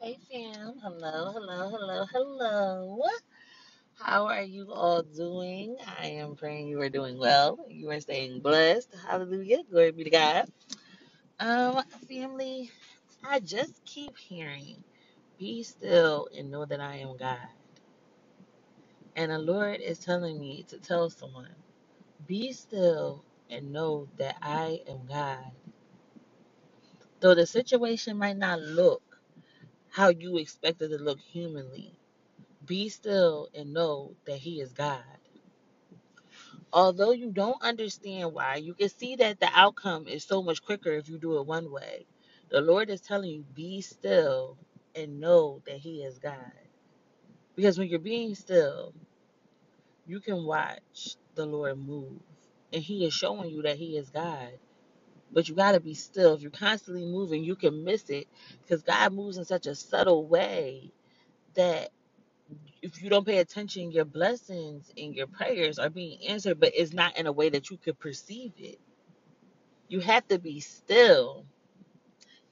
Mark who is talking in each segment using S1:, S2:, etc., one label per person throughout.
S1: Hey fam, hello, hello, hello, hello. How are you all doing? I am praying you are doing well. You are staying blessed. Hallelujah. Glory be to God. Um, family, I just keep hearing, be still and know that I am God. And the Lord is telling me to tell someone, be still and know that I am God. Though the situation might not look how you expect it to look humanly, Be still and know that He is God. Although you don't understand why, you can see that the outcome is so much quicker if you do it one way. The Lord is telling you, be still and know that He is God. Because when you're being still, you can watch the Lord move. And He is showing you that He is God. But you got to be still. If you're constantly moving, you can miss it because God moves in such a subtle way that if you don't pay attention, your blessings and your prayers are being answered, but it's not in a way that you could perceive it. You have to be still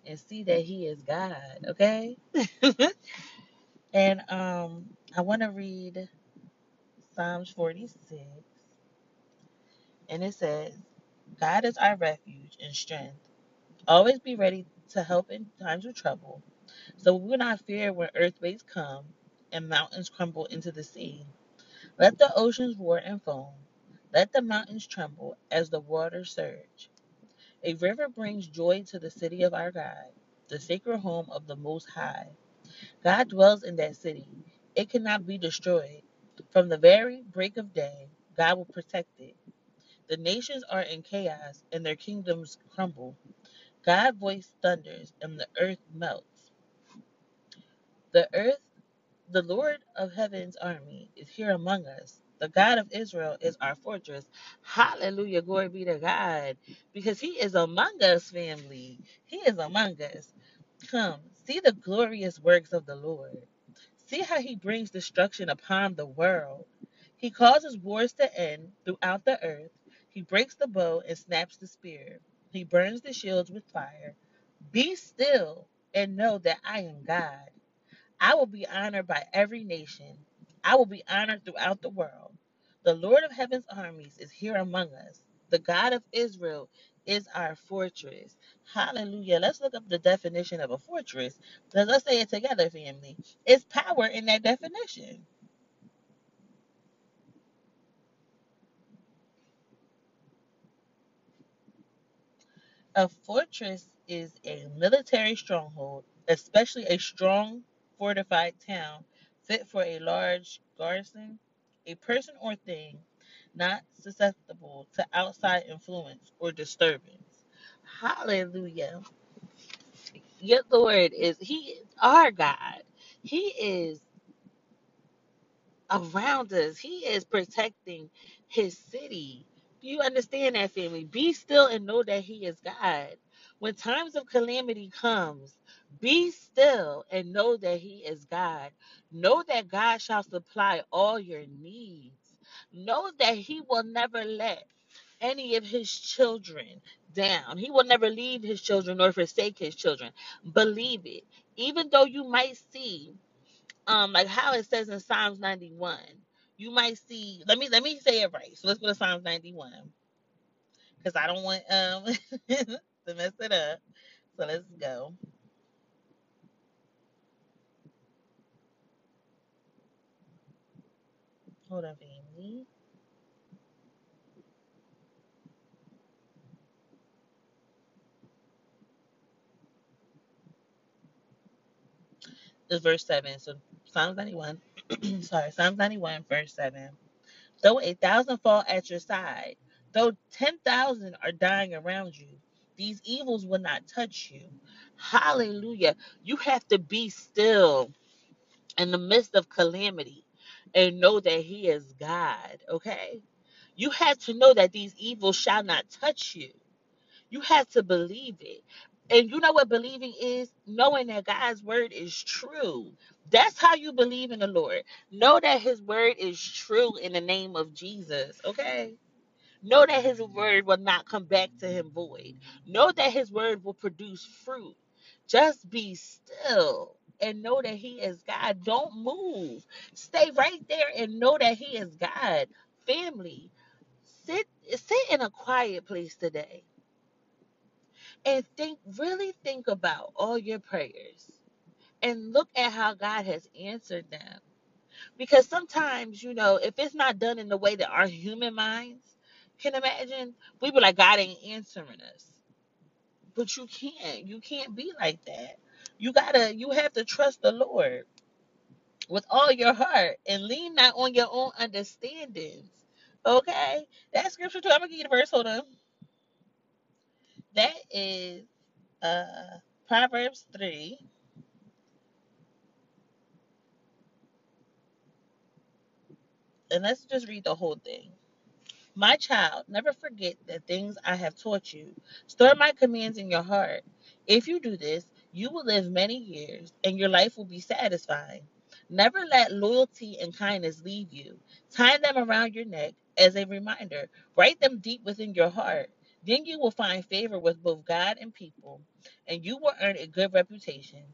S1: and see that He is God, okay? and um, I want to read Psalms 46, and it says, God is our refuge and strength. Always be ready to help in times of trouble. So we will not fear when earthquakes come and mountains crumble into the sea. Let the oceans roar and foam. Let the mountains tremble as the waters surge. A river brings joy to the city of our God, the sacred home of the Most High. God dwells in that city. It cannot be destroyed. From the very break of day, God will protect it. The nations are in chaos and their kingdoms crumble. God's voice thunders and the earth melts. The earth The Lord of heaven's army is here among us. The God of Israel is our fortress. Hallelujah. Glory be to God. Because he is among us, family. He is among us. Come, see the glorious works of the Lord. See how he brings destruction upon the world. He causes wars to end throughout the earth. He breaks the bow and snaps the spear. He burns the shields with fire. Be still and know that I am God. I will be honored by every nation. I will be honored throughout the world. The Lord of heaven's armies is here among us. The God of Israel is our fortress. Hallelujah. Let's look up the definition of a fortress. Let's say it together, family. It's power in that definition. A fortress is a military stronghold, especially a strong fortified town fit for a large garrison, a person or thing not susceptible to outside influence or disturbance. Hallelujah. Your Lord is He is our God. He is around us. He is protecting his city. You understand that, family? Be still and know that he is God. When times of calamity comes, be still and know that he is God. Know that God shall supply all your needs. Know that he will never let any of his children down. He will never leave his children nor forsake his children. Believe it. Even though you might see um like how it says in Psalms 91. You might see let me let me say it right. So let's go to Psalms 91 because I don't want um to mess it up. So let's go. Hold on, family. This verse 7. So Psalms 91. sorry, Psalms 91, verse 7. Though a thousand fall at your side, though 10,000 are dying around you, these evils will not touch you. Hallelujah. You have to be still in the midst of calamity and know that he is God, okay? You have to know that these evils shall not touch you. You have to believe it. And you know what believing is? Knowing that God's word is true. That's how you believe in the Lord. Know that his word is true in the name of Jesus, okay? Know that his word will not come back to him void. Know that his word will produce fruit. Just be still and know that He is God. Don't move. Stay right there and know that He is God. Family, sit sit in a quiet place today and think really think about all your prayers and look at how God has answered them. Because sometimes, you know, if it's not done in the way that our human minds can imagine, we be like, God ain't answering us. But you can't. You can't be like that. You gotta you have to trust the Lord with all your heart and lean not on your own understandings. Okay? That scripture too. I'm gonna give you the verse. Hold on. That is uh Proverbs 3 and let's just read the whole thing. My child, never forget the things I have taught you. Store my commands in your heart. If you do this, you will live many years and your life will be satisfying. Never let loyalty and kindness leave you. Tie them around your neck as a reminder. Write them deep within your heart. Then you will find favor with both God and people, and you will earn a good reputation.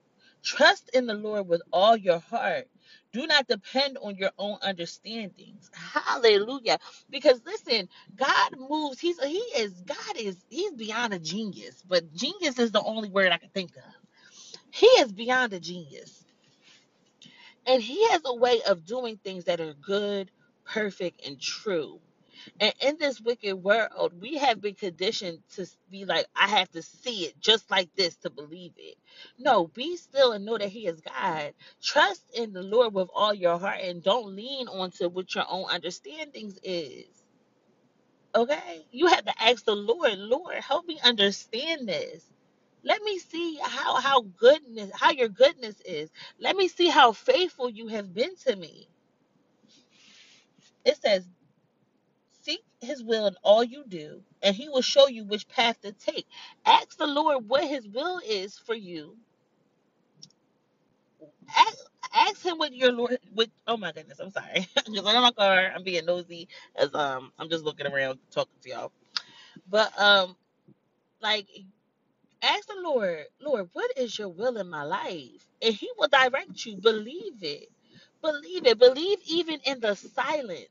S1: Trust in the Lord with all your heart. Do not depend on your own understandings. Hallelujah because listen, God moves. He's he is God is he's beyond a genius, but genius is the only word I can think of. He is beyond a genius, and he has a way of doing things that are good, perfect, and true. And in this wicked world, we have been conditioned to be like, I have to see it just like this to believe it. No, be still and know that He is God. Trust in the Lord with all your heart and don't lean onto what your own understandings is. Okay? You have to ask the Lord, Lord, help me understand this. Let me see how how goodness how your goodness is. Let me see how faithful you have been to me. It says, seek his will in all you do, and he will show you which path to take. Ask the Lord what his will is for you. Ask, ask him what your Lord with oh my goodness, I'm sorry. I'm just in my car. I'm being nosy as um I'm just looking around talking to y'all. But um like Ask the Lord, Lord, what is your will in my life? And He will direct you. Believe it. Believe it. Believe even in the silence.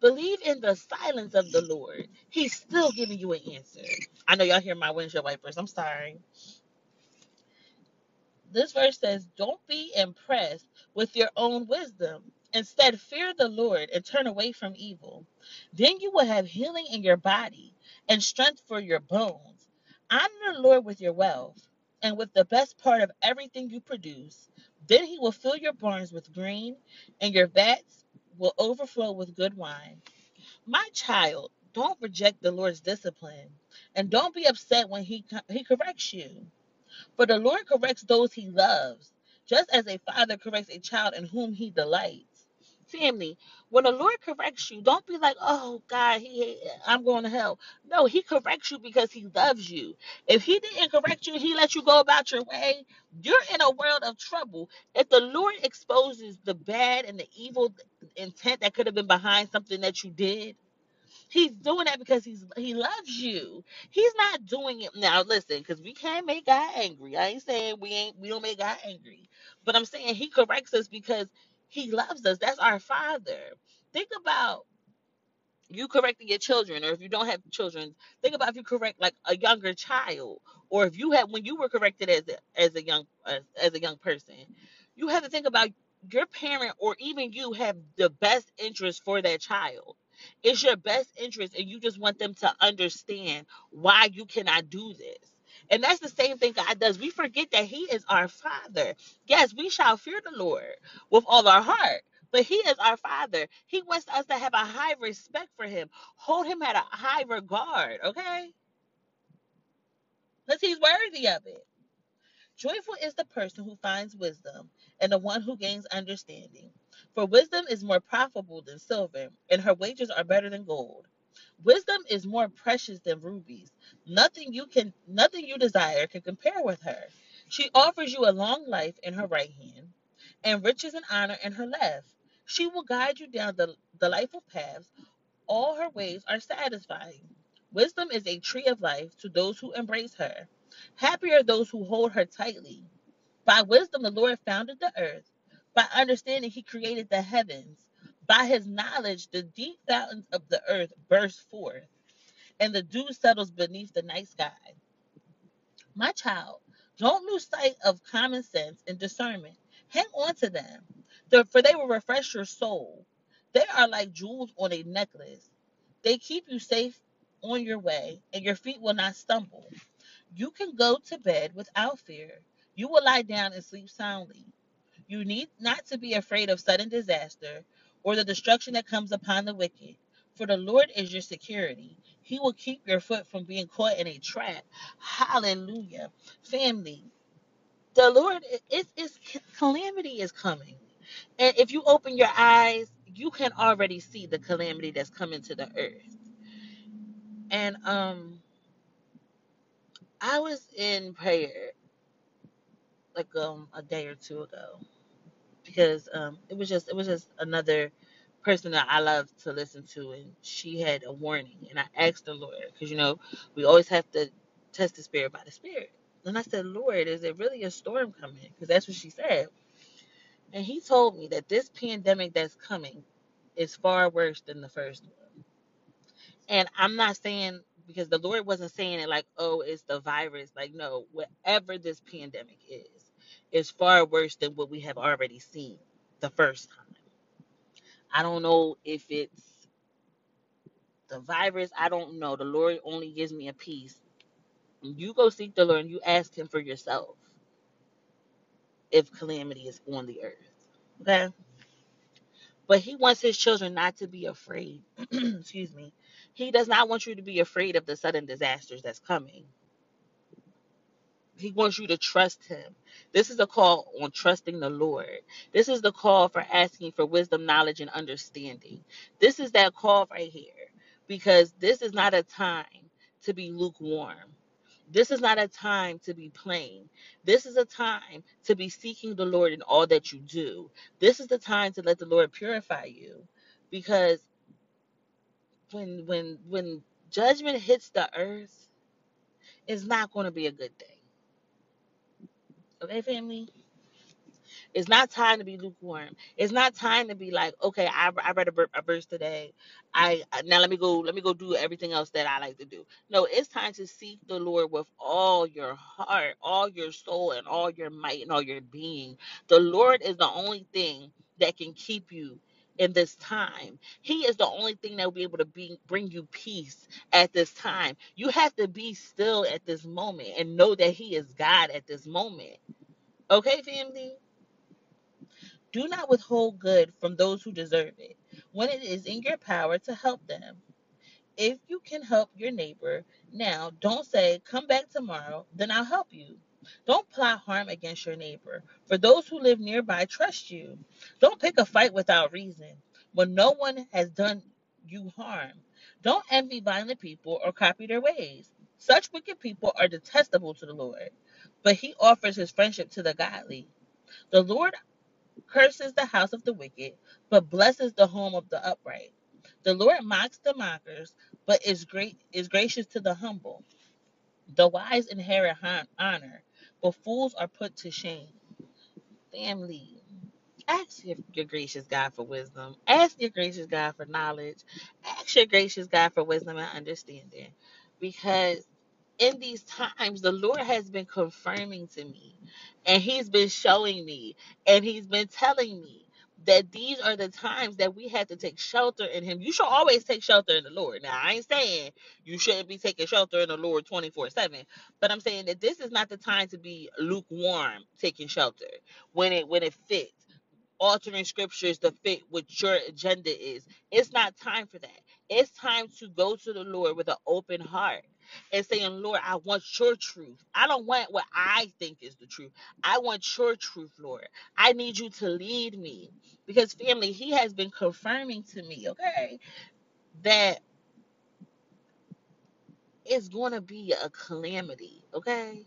S1: Believe in the silence of the Lord. He's still giving you an answer. I know y'all hear my windshield wipers. I'm sorry. This verse says, Don't be impressed with your own wisdom. Instead, fear the Lord and turn away from evil. Then you will have healing in your body and strength for your bones. Honor the Lord with your wealth and with the best part of everything you produce. Then he will fill your barns with grain, and your vats will overflow with good wine. My child, don't reject the Lord's discipline, and don't be upset when he, he corrects you. For the Lord corrects those he loves, just as a father corrects a child in whom he delights. Family, when the Lord corrects you, don't be like, "Oh God, he, I'm going to hell." No, He corrects you because He loves you. If He didn't correct you, He let you go about your way. You're in a world of trouble. If the Lord exposes the bad and the evil intent that could have been behind something that you did, He's doing that because he's he loves you. He's not doing it now. Listen, because we can't make God angry. I ain't saying we ain't we don't make God angry, but I'm saying He corrects us because He loves us. That's our Father. Think about you correcting your children or if you don't have children think about if you correct like a younger child or if you had when you were corrected as a, as a young as, as a young person you have to think about your parent or even you have the best interest for that child it's your best interest and you just want them to understand why you cannot do this and that's the same thing God does. We forget that He is our Father. Yes, we shall fear the Lord with all our heart but he is our father. He wants us to have a high respect for him, hold him at a high regard, okay? Because he's worthy of it. Joyful is the person who finds wisdom and the one who gains understanding. For wisdom is more profitable than silver, and her wages are better than gold. Wisdom is more precious than rubies. Nothing you can nothing you desire can compare with her. She offers you a long life in her right hand and riches and honor in her left. She will guide you down the delightful paths. All her ways are satisfying. Wisdom is a tree of life to those who embrace her. Happy are those who hold her tightly. By wisdom, the Lord founded the earth. By understanding, he created the heavens. By his knowledge, the deep fountains of the earth burst forth, and the dew settles beneath the night sky. My child, don't lose sight of common sense and discernment. Hang on to them, for they will refresh your soul. They are like jewels on a necklace. They keep you safe on your way, and your feet will not stumble. You can go to bed without fear. You will lie down and sleep soundly. You need not to be afraid of sudden disaster or the destruction that comes upon the wicked, for the Lord is your security. He will keep your foot from being caught in a trap. Hallelujah. Family, the Lord is, calamity is coming. And if you open your eyes, you can already see the calamity that's coming to the earth. And um I was in prayer like um a day or two ago because um it was just it was just another person that I love to listen to and she had a warning and I asked the Lord because you know we always have to test the spirit by the spirit. And I said Lord is it really a storm coming? Because that's what she said. And he told me that this pandemic that's coming is far worse than the first one. And I'm not saying because the Lord wasn't saying it like oh it's the virus. Like no whatever this pandemic is is far worse than what we have already seen the first time I don't know if it's the virus. I don't know. The Lord only gives me a peace. You go seek the Lord and you ask Him for yourself if calamity is on the earth. Okay? But He wants His children not to be afraid. Excuse me. He does not want you to be afraid of the sudden disasters that's coming. He wants you to trust him. This is a call on trusting the Lord. This is the call for asking for wisdom, knowledge, and understanding. This is that call right here because this is not a time to be lukewarm. This is not a time to be plain. This is a time to be seeking the Lord in all that you do. This is the time to let the Lord purify you because when when when judgment hits the earth, it's not going to be a good thing. Okay, family? It's not time to be lukewarm. It's not time to be like, okay, I, I read a, a verse today. I now let me go. Let me go do everything else that I like to do. No, it's time to seek the Lord with all your heart, all your soul, and all your might and all your being. The Lord is the only thing that can keep you in this time. He is the only thing that will be able to be, bring you peace at this time. You have to be still at this moment and know that He is God at this moment. Okay, family? Do not withhold good from those who deserve it when it is in your power to help them. If you can help your neighbor now, don't say, Come back tomorrow, then I'll help you. Don't plot harm against your neighbor, for those who live nearby trust you. Don't pick a fight without reason when no one has done you harm. Don't envy violent people or copy their ways. Such wicked people are detestable to the Lord, but he offers his friendship to the godly. The Lord curses the house of the wicked, but blesses the home of the upright. The Lord mocks the mockers, but is great is gracious to the humble. The wise inherit honor, but fools are put to shame. Family, ask your, your gracious God for wisdom. Ask your gracious God for knowledge. Ask your gracious God for wisdom and understanding, because in these times, the Lord has been confirming to me, and He's been showing me, and He's been telling me that these are the times that we have to take shelter in Him. You should always take shelter in the Lord. Now, I ain't saying you shouldn't be taking shelter in the Lord 24 7, but I'm saying that this is not the time to be lukewarm taking shelter when it when it fits altering scriptures to fit what your agenda is. It's not time for that. It's time to go to the Lord with an open heart and saying, Lord, I want your truth. I don't want what I think is the truth. I want your truth, Lord. I need you to lead me. Because, family, He has been confirming to me, okay, that it's going to be a calamity, okay?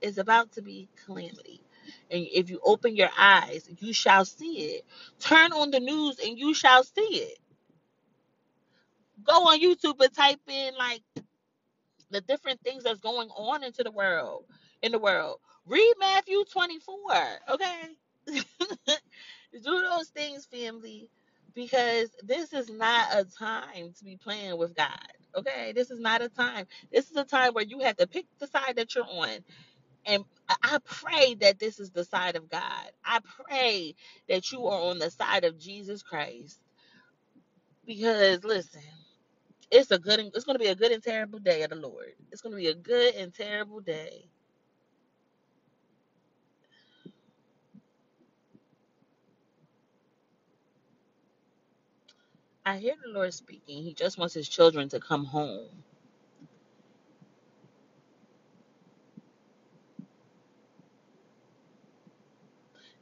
S1: It's about to be calamity. And if you open your eyes, you shall see it. Turn on the news and you shall see it. Go on YouTube and type in like the different things that's going on into the world in the world. Read Matthew 24, okay? Do those things, family, because this is not a time to be playing with God, okay? This is not a time. This is a time where you have to pick the side that you're on. And I pray that this is the side of God. I pray that you are on the side of Jesus Christ. Because listen, it's a good it's gonna be a good and terrible day of the Lord. It's gonna be a good and terrible day. I hear the Lord speaking. He just wants his children to come home.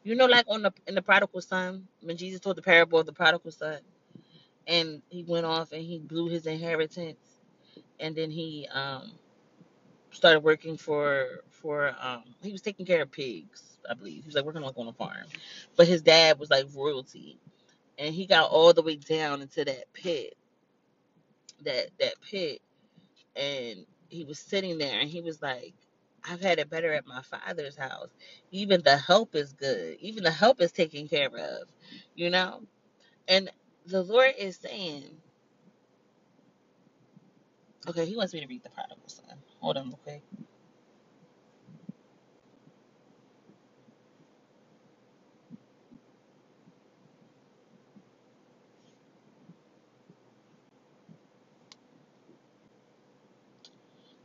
S1: You know, like on the in the prodigal son, when Jesus told the parable of the prodigal son, and he went off and he blew his inheritance, and then he um started working for for um he was taking care of pigs, I believe. He was like working like on a farm, but his dad was like royalty, and he got all the way down into that pit, that that pit, and he was sitting there and he was like i've had it better at my father's house. Even the help is good. Even the help is taken care of. You know? And the lord is saying okay he wants me to read the prodigal son. Hold on quick.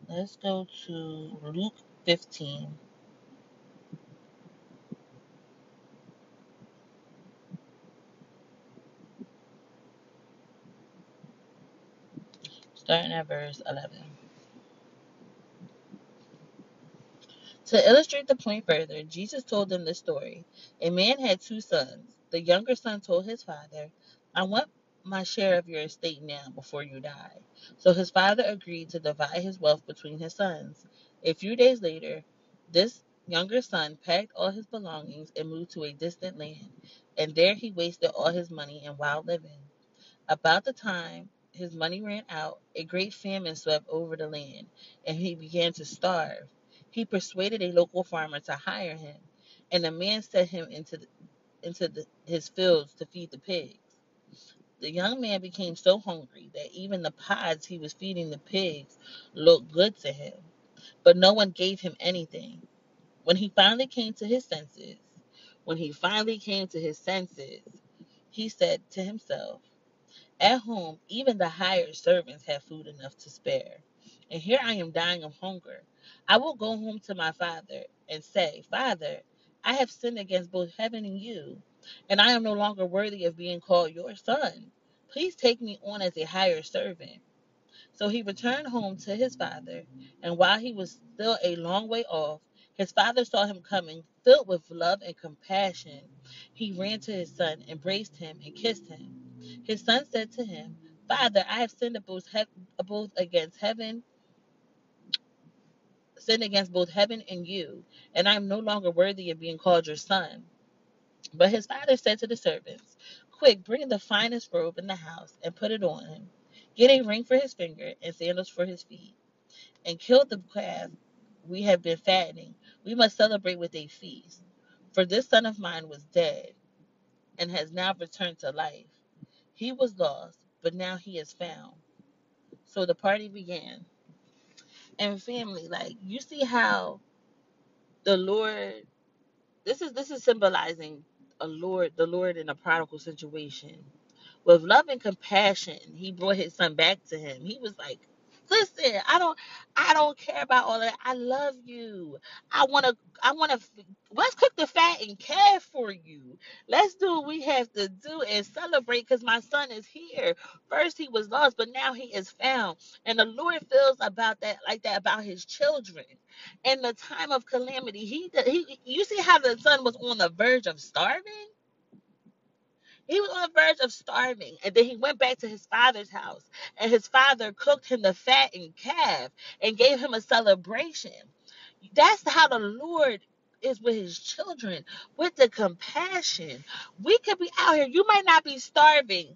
S1: Let's go to luke 15 starting at verse 11 To illustrate the point further, Jesus told them this story. A man had two sons. The younger son told his father, I want my share of your estate now before you die. So his father agreed to divide his wealth between his sons. A few days later, this younger son packed all his belongings and moved to a distant land, and there he wasted all his money in wild living. About the time his money ran out, a great famine swept over the land, and he began to starve. He persuaded a local farmer to hire him, and the man sent him into the, into the, his fields to feed the pigs. The young man became so hungry that even the pods he was feeding the pigs looked good to him, but no one gave him anything. When he finally came to his senses, when he finally came to his senses, he said to himself, at home, even the hired servants have food enough to spare. And here I am dying of hunger. I will go home to my father and say, Father, I have sinned against both heaven and you, and I am no longer worthy of being called your son. Please take me on as a hired servant. So he returned home to his father, and while he was still a long way off, his father saw him coming, filled with love and compassion. He ran to his son, embraced him, and kissed him. His son said to him, Father, I have sinned both, both against heaven, sinned against both heaven and you, and I am no longer worthy of being called your son. But his father said to the servants, Quick, bring the finest robe in the house and put it on him. Get a ring for his finger and sandals for his feet and kill the calf we have been fattening, we must celebrate with a feast. For this son of mine was dead and has now returned to life. He was lost, but now he is found. So the party began. And family, like you see how the Lord this is this is symbolizing a Lord the Lord in a prodigal situation with love and compassion, he brought his son back to him. He was like, "Listen, I don't, I don't care about all that. I love you. I want to, I want to. Let's cook the fat and care for you. Let's do what we have to do and celebrate because my son is here. First he was lost, but now he is found. And the Lord feels about that, like that about his children. In the time of calamity, he, he, you see how the son was on the verge of starving he was on the verge of starving. And then he went back to his father's house. And his father cooked him the fattened calf and gave him a celebration. That's how the Lord is with his children, with the compassion. We could be out here. You might not be starving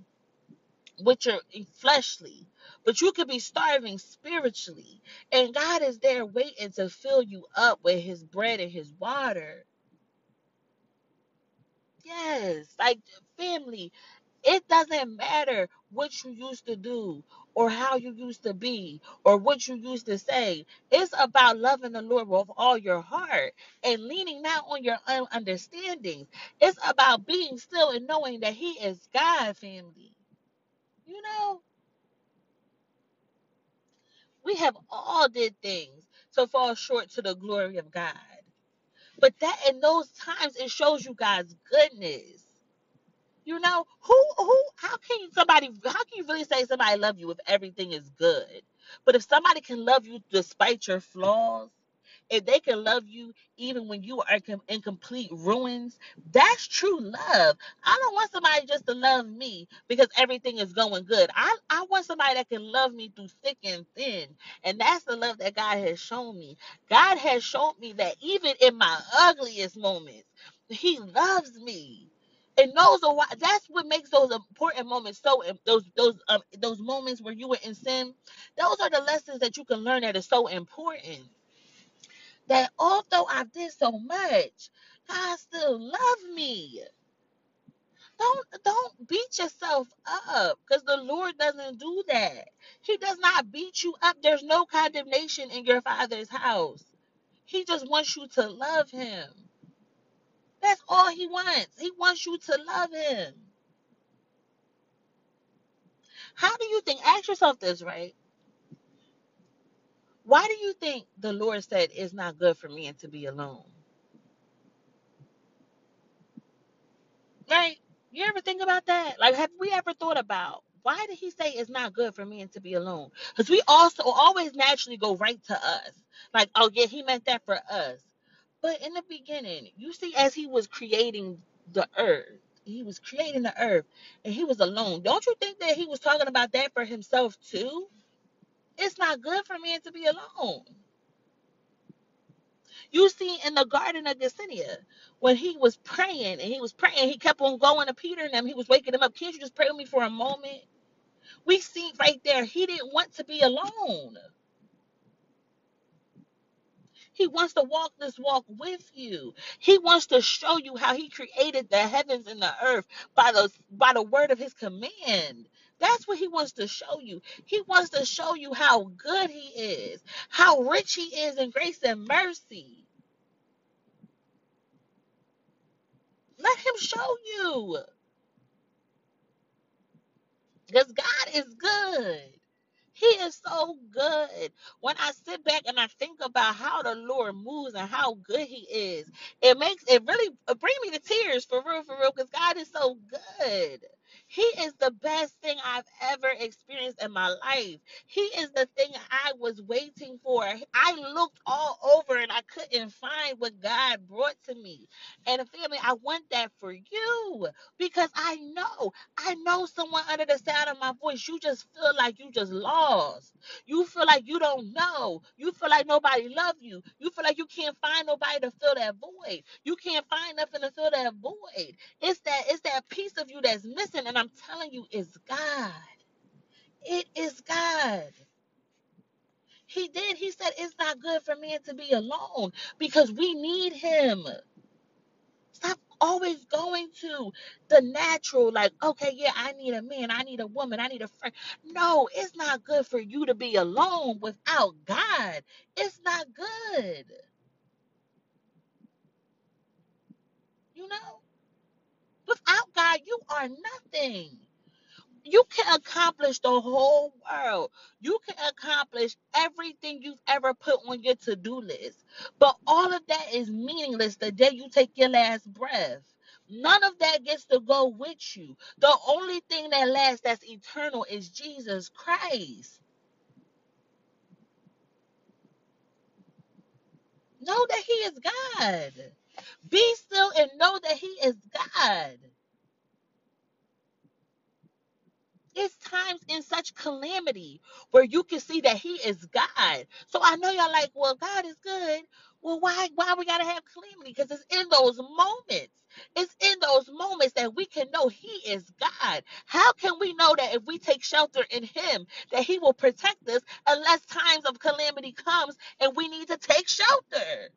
S1: with your eh, fleshly, but you could be starving spiritually. And God is there waiting to fill you up with his bread and his water. Yes, like family, it doesn't matter what you used to do or how you used to be or what you used to say. It's about loving the Lord with all your heart and leaning not on your own understandings. It's about being still and knowing that He is God, family. You know, we have all did things to fall short to the glory of God. But that in those times, it shows you God's goodness. You know, who who how can somebody how can you really say somebody love you if everything is good? But if somebody can love you despite your flaws, if they can love you even when you are in complete ruins, that's true love. I don't want somebody just to love me because everything is going good. I, I want somebody that can love me through thick and thin. And that's the love that God has shown me. God has shown me that even in my ugliest moments, He loves me. And those are why that's what makes those important moments so those those um those moments where you were in sin, those are the lessons that you can learn that is so important that although I did so much, God still loved me. Don't don't beat yourself up because the Lord doesn't do that. He does not beat you up. There's no condemnation in your father's house. He just wants you to love him. That's all he wants. He wants you to love him. How do you think? Ask yourself this, right? Why do you think the Lord said it's not good for me to be alone? Right? You ever think about that? Like, have we ever thought about why did he say it's not good for me to be alone? Because we also always naturally go right to us. Like, oh, yeah, he meant that for us. But in the beginning, you see, as he was creating the earth, he was creating the earth and he was alone. Don't you think that he was talking about that for himself too? It's not good for me to be alone. You see in the Garden of Gethsemane, when he was praying and he was praying, he kept on going to Peter and them. He was waking them up. Can't you just pray with me for a moment? We see right there, he didn't want to be alone. He wants to walk this walk with you. He wants to show you how he created the heavens and the earth by the by the word of his command. That's what he wants to show you. He wants to show you how good he is, how rich he is in grace and mercy. Let him show you. Because God is good. He is so good. When I sit back and I think about how the Lord moves and how good He is, it makes it really bring me to tears for real, for real, because God is so good. He is the best thing I've ever experienced in my life. He is the thing I was waiting for. I looked all over and I couldn't find what God brought to me. And family, I want that for you because I know I know someone under the sound of my voice, you just feel like you just lost. You feel like you don't know. You feel like nobody love you. You feel like you can't find nobody to fill that void. You can't find nothing to fill that void. It's that it's that piece of you that's missing. And I'm telling you, it's God. It is God. He did. He said it's not good for man to be alone because we need him. Stop always going to the natural, like, okay, yeah, I need a man, I need a woman, I need a friend. No, it's not good for you to be alone without God. It's not good. You know, without God, you are nothing. you can accomplish the whole world. You can accomplish everything you've ever put on your to do list. But all of that is meaningless the day you take your last breath. None of that gets to go with you. The only thing that lasts that's eternal is Jesus Christ. Know that He is God. Be still and know that He is God. It's times in such calamity where you can see that He is God. So I know y'all like, well, God is good. Well, why why we gotta have calamity? Because it's in those moments. It's in those moments that we can know He is God. How can we know that if we take shelter in Him, that He will protect us unless times of calamity comes and we need to take shelter?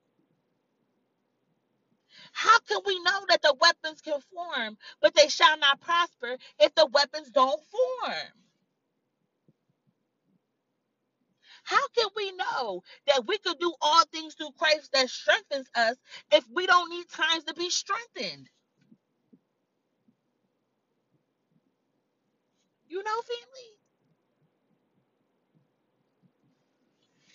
S1: How can we know that the weapons can form, but they shall not prosper if the weapons don't form? How can we know that we could do all things through Christ that strengthens us if we don't need times to be strengthened? You know, family,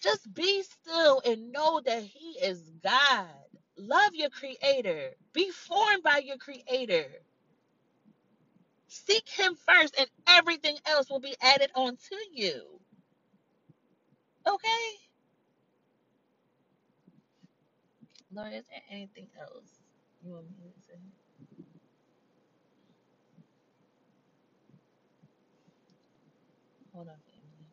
S1: just be still and know that He is God. Love your Creator, be formed by your Creator. Seek Him first, and everything else will be added on to you. Okay? Lord, is there anything else you want me to say? Hold on, family.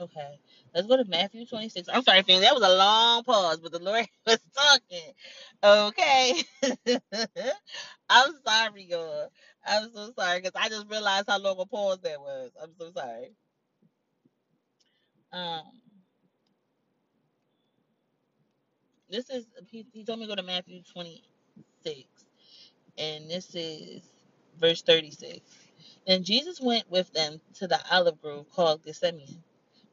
S1: Okay, let's go to Matthew 26. I'm sorry, family. That was a long pause, but the Lord was talking. Okay. I'm sorry, y'all. I'm so sorry because I just realized how long a pause that was. I'm so sorry. Um, this is he, he told me to go to Matthew 26, and this is verse 36. And Jesus went with them to the olive grove called Gethsemane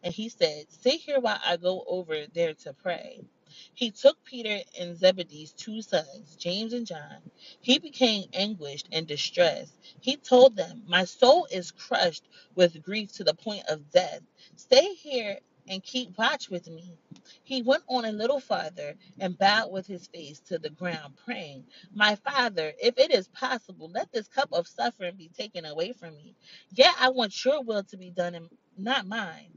S1: And he said, Sit here while I go over there to pray. He took Peter and Zebedee's two sons, James and John. He became anguished and distressed. He told them, My soul is crushed with grief to the point of death. Stay here and keep watch with me. He went on a little farther and bowed with his face to the ground, praying, My father, if it is possible, let this cup of suffering be taken away from me. Yet I want your will to be done and not mine.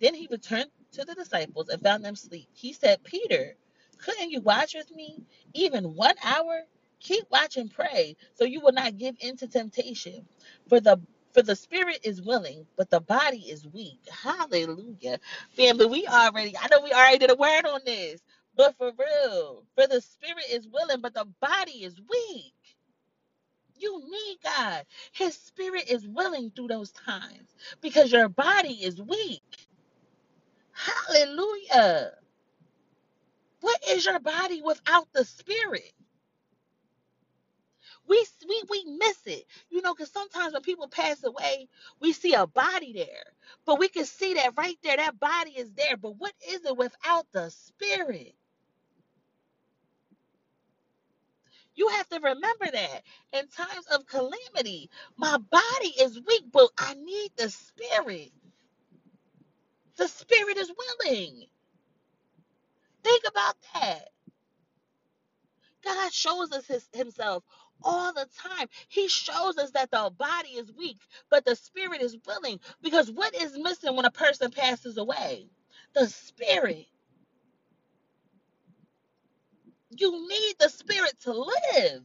S1: Then he returned to the disciples and found them asleep. He said, Peter, couldn't you watch with me even one hour? Keep watch and pray, so you will not give in to temptation. For the for the spirit is willing, but the body is weak. Hallelujah. Family, we already, I know we already did a word on this, but for real, for the spirit is willing, but the body is weak. You need God. His spirit is willing through those times because your body is weak. Hallelujah. What is your body without the spirit? We we we miss it. You know, because sometimes when people pass away, we see a body there. But we can see that right there, that body is there. But what is it without the spirit? You have to remember that in times of calamity, my body is weak, but I need the spirit. The spirit is willing. Think about that. God shows us his, himself all the time. He shows us that the body is weak, but the spirit is willing. Because what is missing when a person passes away? The spirit. You need the spirit to live.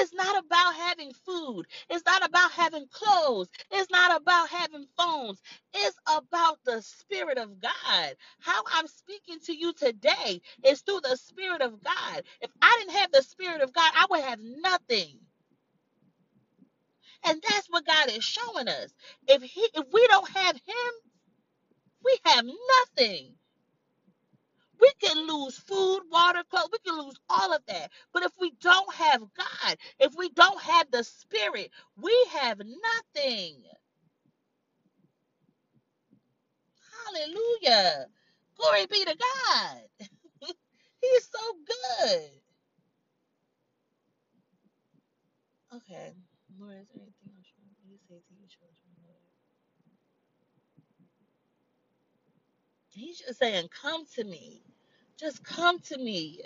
S1: It's not about having food. It's not about having clothes. It's not about having phones. It's about the Spirit of God. How I'm speaking to you today is through the Spirit of God. If I didn't have the Spirit of God, I would have nothing. And that's what God is showing us. If he if we don't have him, we have nothing. We can lose food, water, clothes. We can lose all of that. But if we don't have God, if we don't have the Spirit, we have nothing. Hallelujah. Glory be to God. He's so good. Okay. Lord, is there anything He's just saying, Come to me. Just come to me.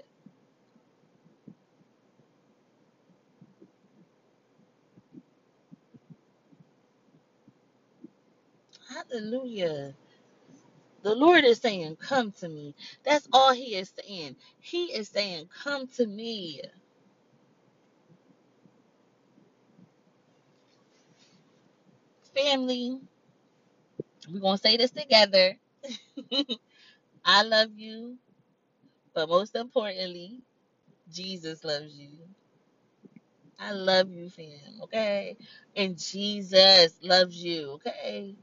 S1: Hallelujah. The Lord is saying, Come to me. That's all He is saying. He is saying, Come to me. Family, we're going to say this together. I love you, but most importantly, Jesus loves you. I love you, fam, okay? And Jesus loves you, okay?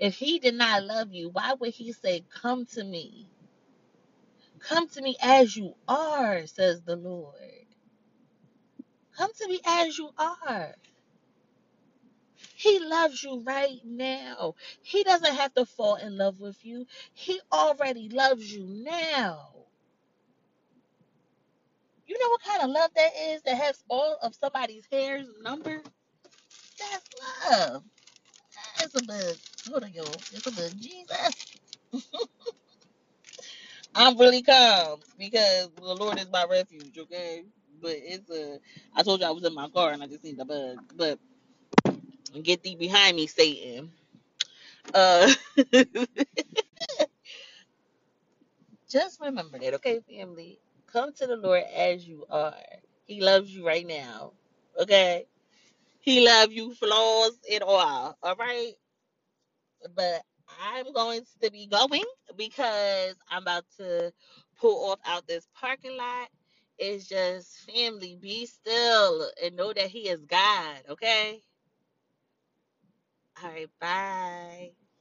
S1: If He did not love you, why would He say, Come to me? Come to me as you are, says the Lord. Come to me as you are. He loves you right now. He doesn't have to fall in love with you. He already loves you now. You know what kind of love that is that has all of somebody's hairs numbered? That's love. That's a on, yo. It's a bug. Jesus. I'm really calm because the Lord is my refuge, okay? But it's a. I told you I was in my car and I just seen the bug. But get thee behind me, Satan. Uh, Just remember that, okay, family? Come to the Lord as you are. He loves you right now. Okay? He loves you flaws and all. All right? But I'm going to be going because I'm about to pull off out this parking lot. It's just family, be still and know that he is God, okay? All right, bye.